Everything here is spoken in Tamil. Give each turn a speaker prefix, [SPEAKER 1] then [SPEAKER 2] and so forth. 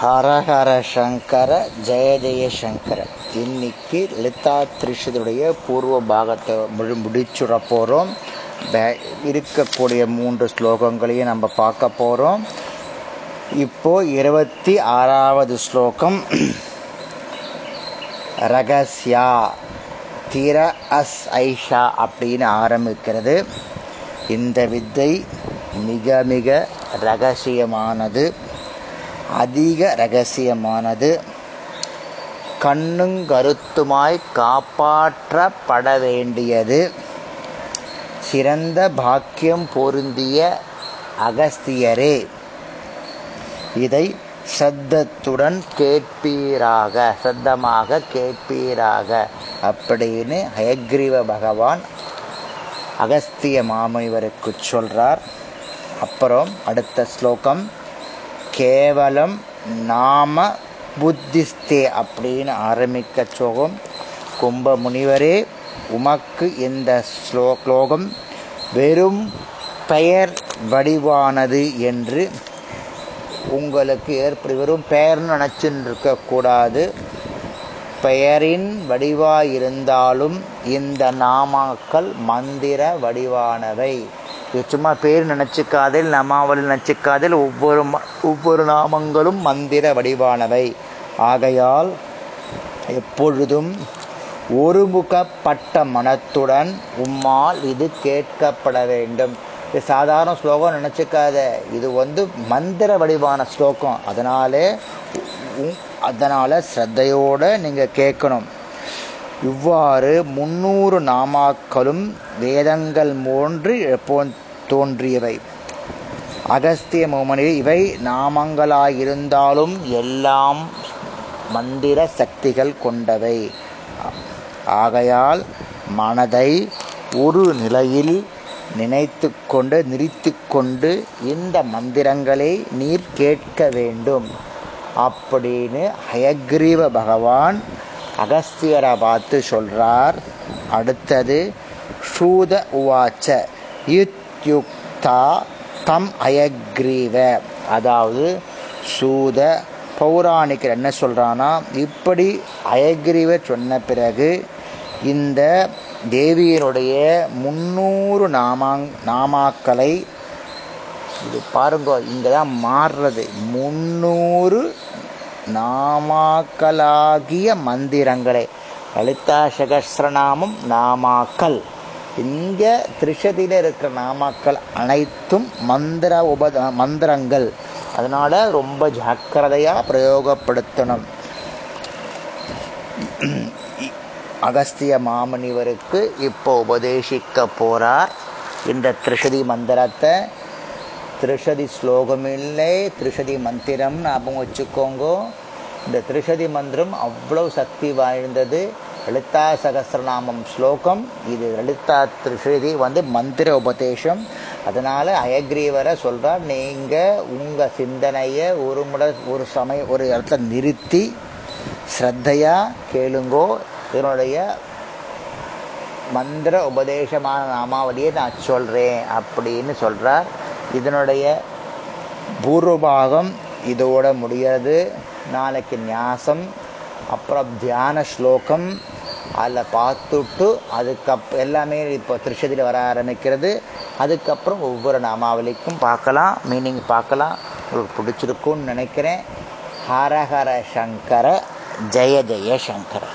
[SPEAKER 1] ஹரஹர சங்கர ஜெய ஜெய சங்கர. இன்னைக்கு லலிதா திரிஷதுடைய பூர்வ பாகத்தை முழு முடிச்சுட போகிறோம் இருக்கக்கூடிய மூன்று ஸ்லோகங்களையும் நம்ம பார்க்க போகிறோம் இப்போ இருபத்தி ஆறாவது ஸ்லோகம். ரகசியா தீர அஸ் ஐஷா அப்படின்னு ஆரம்பிக்கிறது. இந்த வித்தை மிக மிக ரகசியமானது. அதிக ரகசியமானது. கண்ணுங்கருத்துமாய் காப்பாற்றப்பட வேண்டியது. சிறந்த பாக்கியம் பொருந்திய அகஸ்தியரே. இதை சத்தத்துடன் கேட்பீராக சத்தமாக கேட்பீராக. அப்படின்னு ஹயக்ரீவ பகவான் அகஸ்திய மாமுனிவருக்கு சொல்றார். அப்புறம் அடுத்த ஸ்லோகம். கேவலம் நாம புத்திஸ்தே அப்படின்னு ஆரம்பிக்க சோகம். கும்ப முனிவரே உமக்கு இந்த ஸ்லோ ஸ்லோகம் வெறும் பெயர் வடிவானது என்று உங்களுக்கு ஏற்படு வெறும் பெயர்னு நினச்சின்னு இருக்கக்கூடாது பெயரின் வடிவாயிருந்தாலும் இந்த நாமாக்கள் மந்திர வடிவானவை. சும்மா பேர் நினச்சிக்காதில் நமாவளி நினச்சிக்காதில் ஒவ்வொரு ஒவ்வொரு நாமங்களும் மந்திர வடிவானவை. ஆகையால் எப்பொழுதும் ஒருமுகப்பட்ட மனத்துடன் உம்மால் இது கேட்கப்பட வேண்டும். இது சாதாரண ஸ்லோகம் நினச்சிக்காத. இது வந்து மந்திர வடிவான ஸ்லோகம். அதனாலே அதனால் ஸ்ரத்தையோடு நீங்கள் கேட்கணும். இவ்வாறு முன்னூறு நாமாக்களும் வேதங்கள் மூன்று போன்று தோன்றியவை. அகஸ்திய மௌமனில் இவை நாமங்களாயிருந்தாலும் எல்லாம் மந்திர சக்திகள் கொண்டவை. ஆகையால் மனதை ஒரு நிலையில் நினைத்து கொண்டு நிறுத்தி கொண்டு இந்த மந்திரங்களை நீர் கேட்க வேண்டும். அப்படின்னு ஹயக்ரீவ பகவான் அகஸ்தியரை பார்த்து சொல்றார். அடுத்தது சூத உவாச்ச. யுக்தா தம் அயக்ரீவ. அதாவது சூத பௌராணிக்கர் என்ன சொல்கிறான்னா இப்படி அயக்ரீவ சொன்ன பிறகு இந்த தேவியருடைய முன்னூறு நாமாங் நாமாக்களை இது பாருங்க இங்கே தான் மாறுறது. முன்னூறு நாமாக்களாகிய மந்திரங்களை லலிதா சகசிரநாமம் நாமாக்கல். இங்கே திரிஷதியில் இருக்கிற நாமாக்கள் அனைத்தும் மந்திர உபத மந்திரங்கள். அதனால ரொம்ப ஜாக்கிரதையாக பிரயோகப்படுத்தணும். அகஸ்திய மாமனிவருக்கு இப்போ உபதேசிக்க போறார் இந்த திரிஷதி மந்திரத்தை. திரிஷதி ஸ்லோகம் இல்லை திரிஷதி மந்திரம் ஞாபகம் வச்சுக்கோங்க. இந்த திரிஷதி மந்திரம் அவ்வளவு சக்தி வாய்ந்தது. லலிதா சகசிரநாமம் ஸ்லோகம். இது லலிதா திருஷதி வந்து மந்திர உபதேசம். அதனால அயக்ரீவரை சொல்றார் நீங்க உங்க சிந்தனையை ஒரு முறை ஒரு சமய ஒரு இடத்துல நிறுத்தி ஸ்ரத்தையா கேளுங்கோ. இதனுடைய மந்திர உபதேசமான நாமாவளியை நான் சொல்றேன் அப்படின்னு சொல்றார். இதனுடைய பூர்வபாகம் இதோட முடியாது நாளைக்கு நியாசம் அப்புறம் தியான ஸ்லோகம். அதில் பார்த்துட்டு அதுக்கப் எல்லாமே இப்போ திருஷதியில் வர ஆரம்பிக்கிறது. அதுக்கப்புறம் ஒவ்வொரு நாமாவளிக்கும் பார்க்கலாம். மீனிங் பார்க்கலாம். உங்களுக்கு பிடிச்சிருக்கும்னு நினைக்கிறேன். ஹரஹர சங்கர ஜெய ஜெய சங்கர.